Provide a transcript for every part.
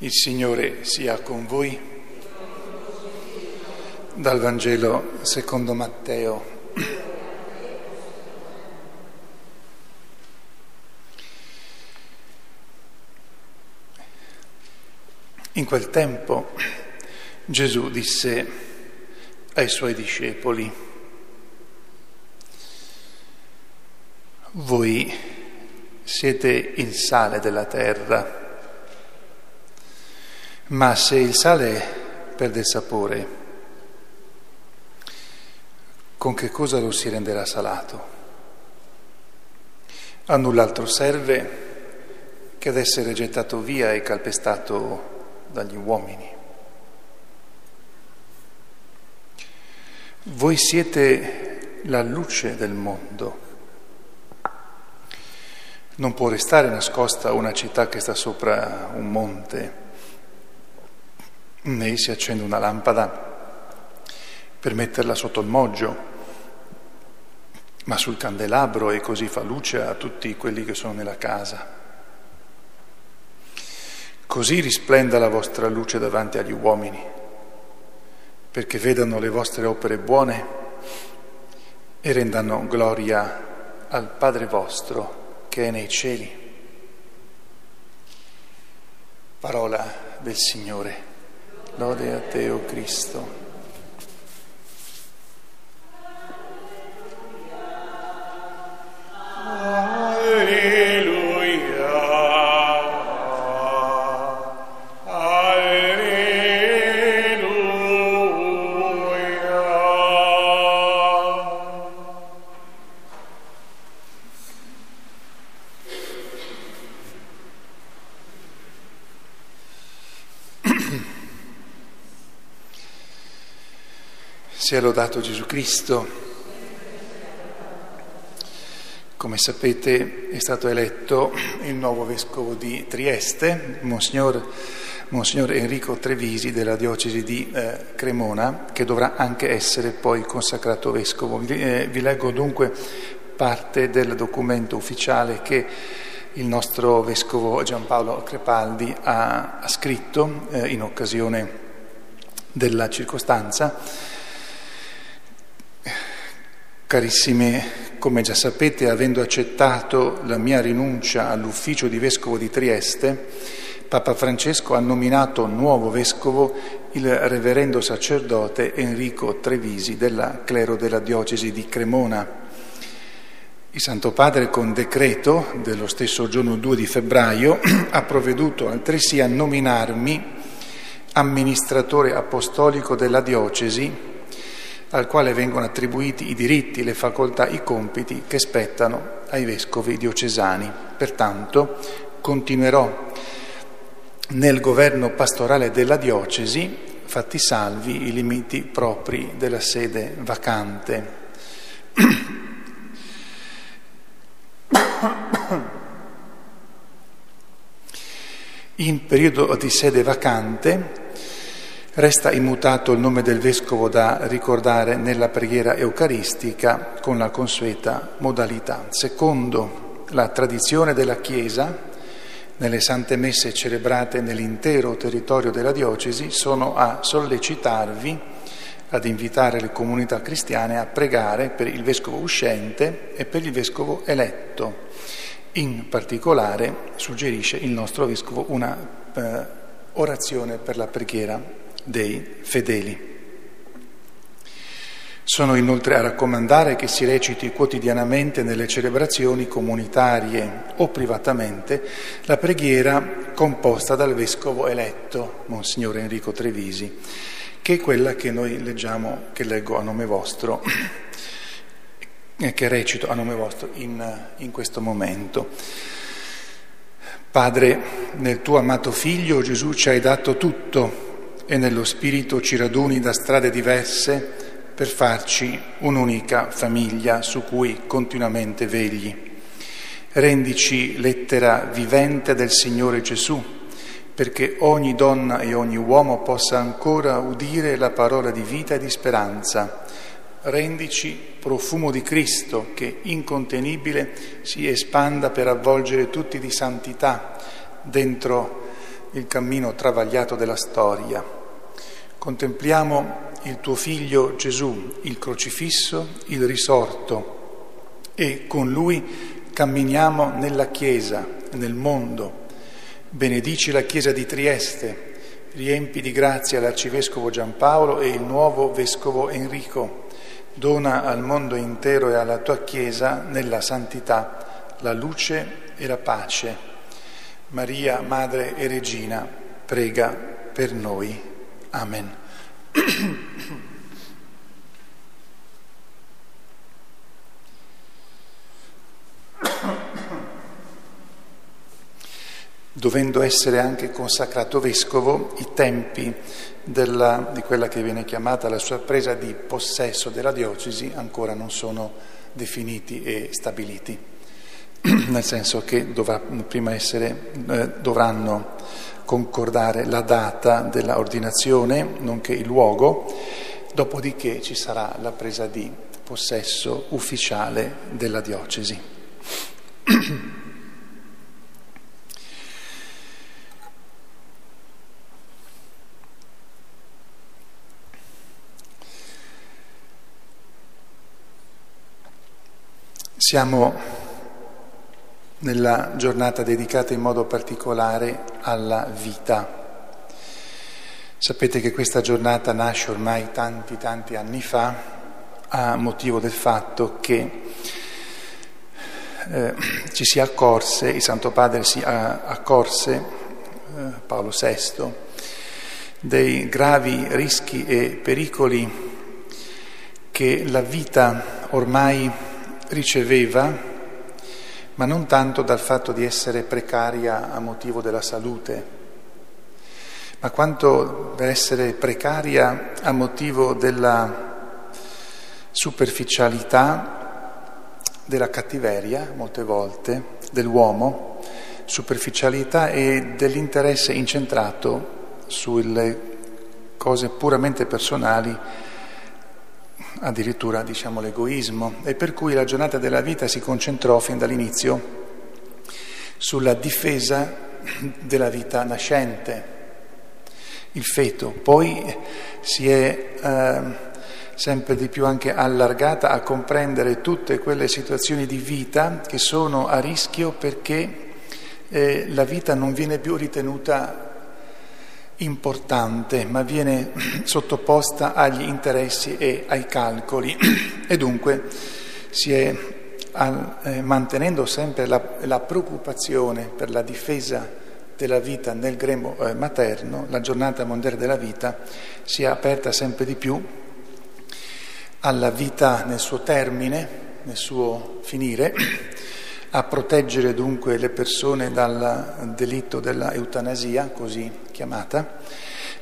Il Signore sia con voi. Dal Vangelo secondo Matteo. In quel tempo Gesù disse ai suoi discepoli, voi siete il sale della terra. Ma se il sale perde il sapore, con che cosa lo si renderà salato? A null'altro serve che ad essere gettato via e calpestato dagli uomini. Voi siete la luce del mondo. Non può restare nascosta una città che sta sopra un monte né si accende una lampada per metterla sotto il moggio, ma sul candelabro e così fa luce a tutti quelli che sono nella casa. Così risplenda la vostra luce davanti agli uomini, perché vedano le vostre opere buone e rendano gloria al Padre vostro che è nei cieli. Parola del Signore. Lode a te, o oh Cristo. Sia lodato Gesù Cristo. Come sapete è stato eletto il nuovo vescovo di Trieste, Monsignor, Monsignor Enrico Trevisi della diocesi di eh, Cremona, che dovrà anche essere poi consacrato vescovo. Vi, eh, vi leggo dunque parte del documento ufficiale che il nostro vescovo Giampaolo Crepaldi ha, ha scritto eh, in occasione della circostanza Carissimi, come già sapete, avendo accettato la mia rinuncia all'ufficio di vescovo di Trieste, Papa Francesco ha nominato nuovo vescovo il reverendo sacerdote Enrico Trevisi della clero della diocesi di Cremona. Il Santo Padre con decreto dello stesso giorno 2 di febbraio ha provveduto altresì a nominarmi amministratore apostolico della diocesi al quale vengono attribuiti i diritti, le facoltà, i compiti che spettano ai vescovi diocesani. Pertanto continuerò nel governo pastorale della diocesi, fatti salvi i limiti propri della sede vacante. In periodo di sede vacante Resta immutato il nome del vescovo da ricordare nella preghiera eucaristica con la consueta modalità. Secondo la tradizione della Chiesa, nelle sante messe celebrate nell'intero territorio della diocesi, sono a sollecitarvi, ad invitare le comunità cristiane a pregare per il vescovo uscente e per il vescovo eletto. In particolare suggerisce il nostro vescovo una eh, orazione per la preghiera dei fedeli. Sono inoltre a raccomandare che si reciti quotidianamente nelle celebrazioni comunitarie o privatamente la preghiera composta dal vescovo eletto, Monsignor Enrico Trevisi, che è quella che noi leggiamo, che leggo a nome vostro, che recito a nome vostro in, in questo momento. Padre, nel tuo amato Figlio Gesù ci hai dato tutto e nello Spirito ci raduni da strade diverse per farci un'unica famiglia su cui continuamente vegli. Rendici lettera vivente del Signore Gesù, perché ogni donna e ogni uomo possa ancora udire la parola di vita e di speranza. Rendici profumo di Cristo che incontenibile si espanda per avvolgere tutti di santità dentro il cammino travagliato della storia. Contempliamo il tuo figlio Gesù, il crocifisso, il risorto e con lui camminiamo nella Chiesa, nel mondo. Benedici la Chiesa di Trieste, riempi di grazia l'arcivescovo Giampaolo e il nuovo vescovo Enrico. Dona al mondo intero e alla tua Chiesa, nella santità, la luce e la pace. Maria, Madre e Regina, prega per noi. Amen. Dovendo essere anche consacrato vescovo, i tempi della, di quella che viene chiamata la sua presa di possesso della diocesi ancora non sono definiti e stabiliti, nel senso che dovrà prima essere, eh, dovranno concordare la data dell'ordinazione, nonché il luogo, dopodiché ci sarà la presa di possesso ufficiale della diocesi. Siamo nella giornata dedicata in modo particolare alla vita. Sapete che questa giornata nasce ormai tanti tanti anni fa a motivo del fatto che eh, ci si accorse, il Santo Padre si accorse, eh, Paolo VI, dei gravi rischi e pericoli che la vita ormai riceveva ma non tanto dal fatto di essere precaria a motivo della salute, ma quanto da essere precaria a motivo della superficialità, della cattiveria, molte volte, dell'uomo, superficialità e dell'interesse incentrato sulle cose puramente personali addirittura diciamo l'egoismo, e per cui la giornata della vita si concentrò fin dall'inizio sulla difesa della vita nascente, il feto. Poi si è eh, sempre di più anche allargata a comprendere tutte quelle situazioni di vita che sono a rischio perché eh, la vita non viene più ritenuta importante, ma viene sottoposta agli interessi e ai calcoli. E dunque si è eh, mantenendo sempre la, la, preoccupazione per la difesa della vita nel grembo eh, materno, la giornata mondiale della vita si è aperta sempre di più alla vita nel suo termine, nel suo finire, a proteggere dunque le persone dal delitto della eutanasia, così chiamata,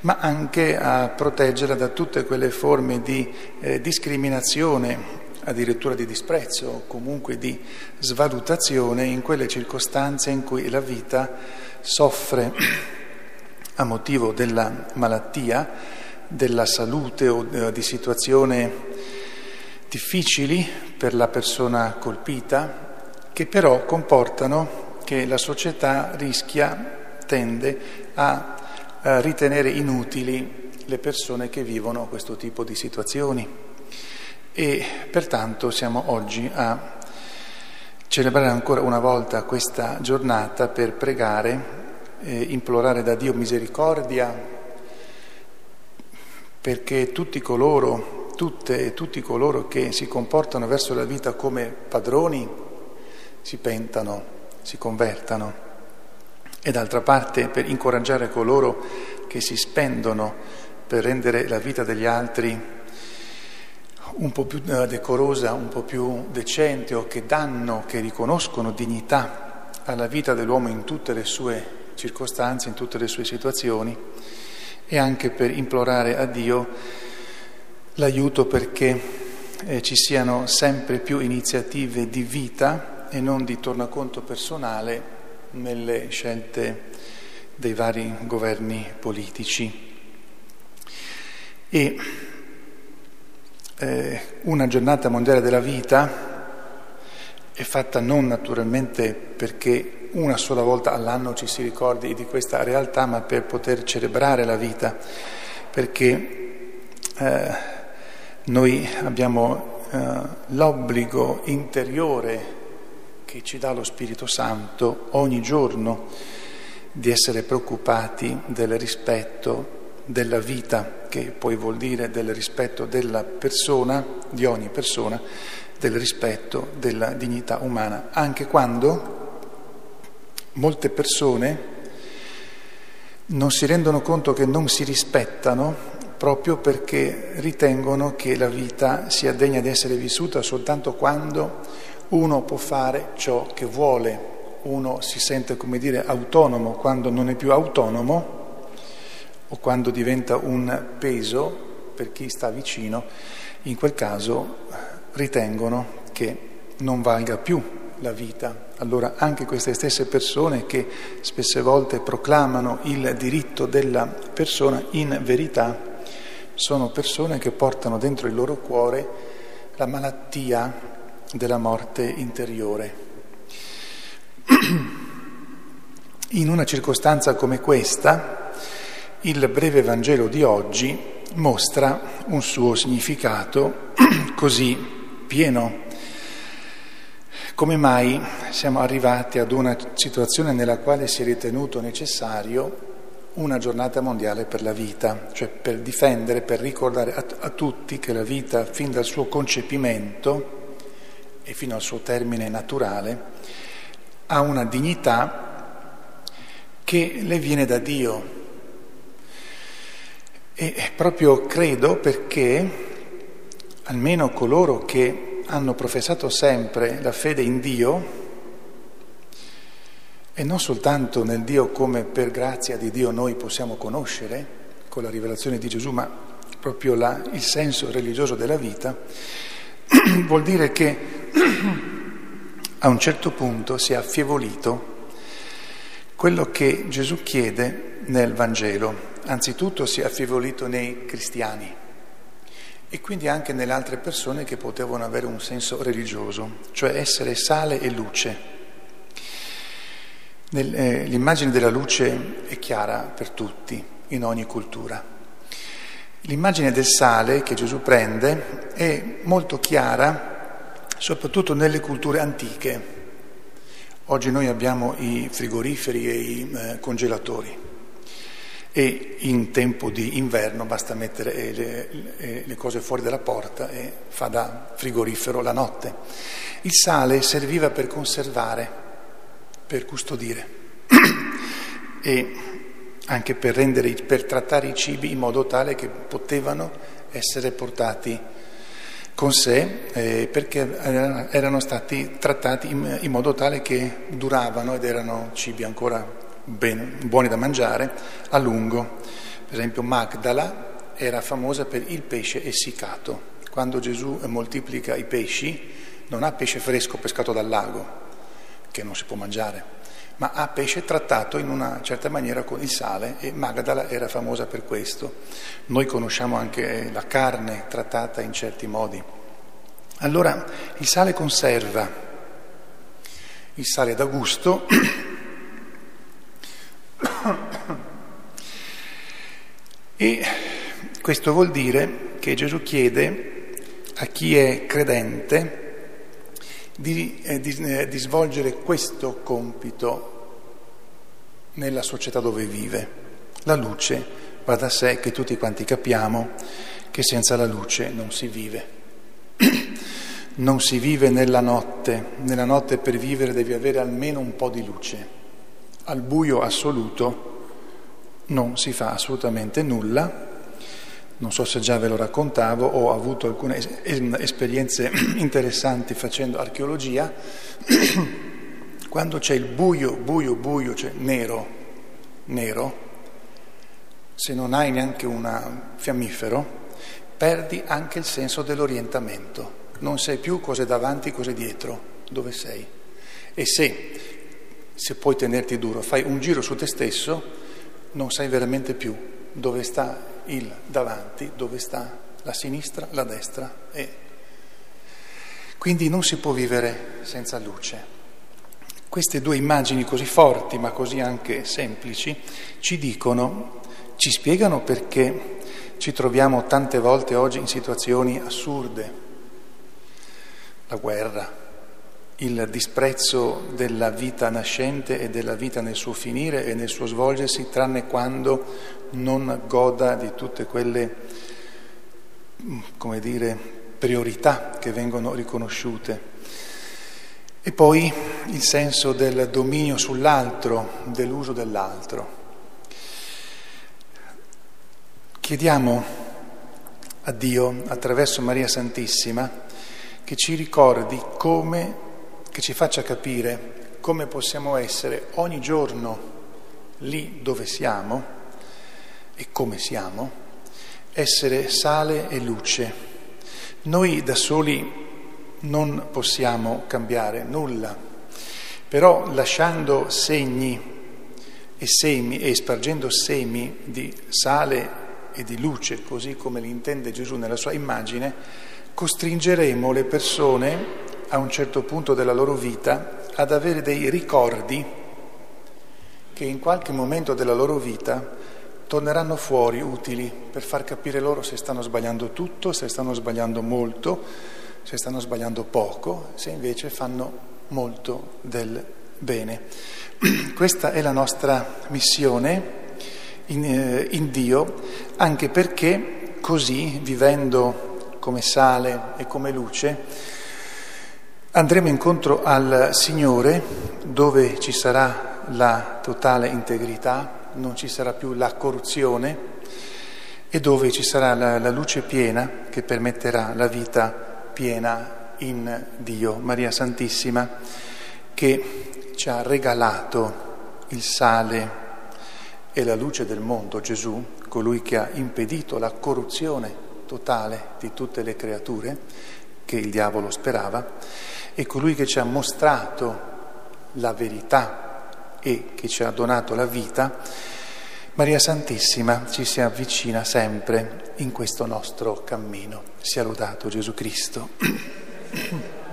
ma anche a proteggerla da tutte quelle forme di eh, discriminazione, addirittura di disprezzo o comunque di svalutazione in quelle circostanze in cui la vita soffre a motivo della malattia, della salute o eh, di situazioni difficili per la persona colpita, che però comportano che la società rischia, tende a, a ritenere inutili le persone che vivono questo tipo di situazioni. E pertanto siamo oggi a celebrare ancora una volta questa giornata per pregare, eh, implorare da Dio misericordia, perché tutti coloro, tutte e tutti coloro che si comportano verso la vita come padroni, si pentano, si convertano. E d'altra parte per incoraggiare coloro che si spendono per rendere la vita degli altri un po' più eh, decorosa, un po' più decente o che danno, che riconoscono dignità alla vita dell'uomo in tutte le sue circostanze, in tutte le sue situazioni e anche per implorare a Dio l'aiuto perché eh, ci siano sempre più iniziative di vita e non di tornaconto personale nelle scelte dei vari governi politici. E eh, una giornata mondiale della vita è fatta non naturalmente perché una sola volta all'anno ci si ricordi di questa realtà, ma per poter celebrare la vita, perché eh, noi abbiamo eh, l'obbligo interiore che ci dà lo Spirito Santo ogni giorno di essere preoccupati del rispetto della vita, che poi vuol dire del rispetto della persona, di ogni persona, del rispetto della dignità umana, anche quando molte persone non si rendono conto che non si rispettano proprio perché ritengono che la vita sia degna di essere vissuta soltanto quando uno può fare ciò che vuole, uno si sente, come dire, autonomo quando non è più autonomo o quando diventa un peso per chi sta vicino, in quel caso ritengono che non valga più la vita. Allora anche queste stesse persone che spesse volte proclamano il diritto della persona, in verità sono persone che portano dentro il loro cuore la malattia della morte interiore. In una circostanza come questa, il breve Vangelo di oggi mostra un suo significato così pieno. Come mai siamo arrivati ad una situazione nella quale si è ritenuto necessario una giornata mondiale per la vita, cioè per difendere, per ricordare a, a tutti che la vita, fin dal suo concepimento, e fino al suo termine naturale, ha una dignità che le viene da Dio. E proprio credo perché almeno coloro che hanno professato sempre la fede in Dio, e non soltanto nel Dio come per grazia di Dio noi possiamo conoscere con la rivelazione di Gesù, ma proprio la, il senso religioso della vita, vuol dire che a un certo punto si è affievolito quello che Gesù chiede nel Vangelo. Anzitutto si è affievolito nei cristiani e quindi anche nelle altre persone che potevano avere un senso religioso, cioè essere sale e luce. Nel, eh, l'immagine della luce è chiara per tutti, in ogni cultura. L'immagine del sale che Gesù prende è molto chiara soprattutto nelle culture antiche. Oggi noi abbiamo i frigoriferi e i eh, congelatori e in tempo di inverno basta mettere le, le, le, cose fuori dalla porta e fa da frigorifero la notte. Il sale serviva per conservare, per custodire e anche per, rendere, per trattare i cibi in modo tale che potevano essere portati con sé eh, perché erano stati trattati in, in, modo tale che duravano ed erano cibi ancora ben, buoni da mangiare a lungo. Per esempio Magdala era famosa per il pesce essiccato. Quando Gesù moltiplica i pesci non ha pesce fresco pescato dal lago, che non si può mangiare, ma ha pesce trattato in una certa maniera con il sale e Magdala era famosa per questo. Noi conosciamo anche la carne trattata in certi modi. Allora il sale conserva, il sale da gusto e questo vuol dire che Gesù chiede a chi è credente di, eh, di, eh, di svolgere questo compito nella società dove vive. La luce va da sé che tutti quanti capiamo che senza la luce non si vive. Non si vive nella notte, nella notte per vivere devi avere almeno un po' di luce. Al buio assoluto non si fa assolutamente nulla. Non so se già ve lo raccontavo, ho avuto alcune esperienze interessanti facendo archeologia. Quando c'è il buio, buio, buio, cioè nero, nero, se non hai neanche un fiammifero, perdi anche il senso dell'orientamento. Non sai più cosa è davanti, cosa è dietro, dove sei. E se, se puoi tenerti duro, fai un giro su te stesso, non sai veramente più dove sta il davanti, dove sta la sinistra, la destra. E quindi non si può vivere senza luce. Queste due immagini così forti, ma così anche semplici, ci dicono, ci spiegano perché ci troviamo tante volte oggi in situazioni assurde. La guerra, il disprezzo della vita nascente e della vita nel suo finire e nel suo svolgersi, tranne quando non goda di tutte quelle, come dire, priorità che vengono riconosciute. E poi il senso del dominio sull'altro, dell'uso dell'altro. Chiediamo a Dio, attraverso Maria Santissima, che ci ricordi come che ci faccia capire come possiamo essere ogni giorno lì dove siamo e come siamo, essere sale e luce. Noi da soli non possiamo cambiare nulla, però lasciando segni e semi e spargendo semi di sale e di luce, così come li intende Gesù nella sua immagine, costringeremo le persone a un certo punto della loro vita ad avere dei ricordi che in qualche momento della loro vita torneranno fuori utili per far capire loro se stanno sbagliando tutto, se stanno sbagliando molto, se stanno sbagliando poco, se invece fanno molto del bene. Questa è la nostra missione in, eh, in Dio, anche perché così, vivendo come sale e come luce, Andremo incontro al Signore dove ci sarà la totale integrità, non ci sarà più la corruzione e dove ci sarà la, la luce piena che permetterà la vita piena in Dio. Maria Santissima che ci ha regalato il sale e la luce del mondo, Gesù, colui che ha impedito la corruzione totale di tutte le creature che il diavolo sperava è colui che ci ha mostrato la verità e che ci ha donato la vita, Maria Santissima ci si avvicina sempre in questo nostro cammino. Sia lodato Gesù Cristo.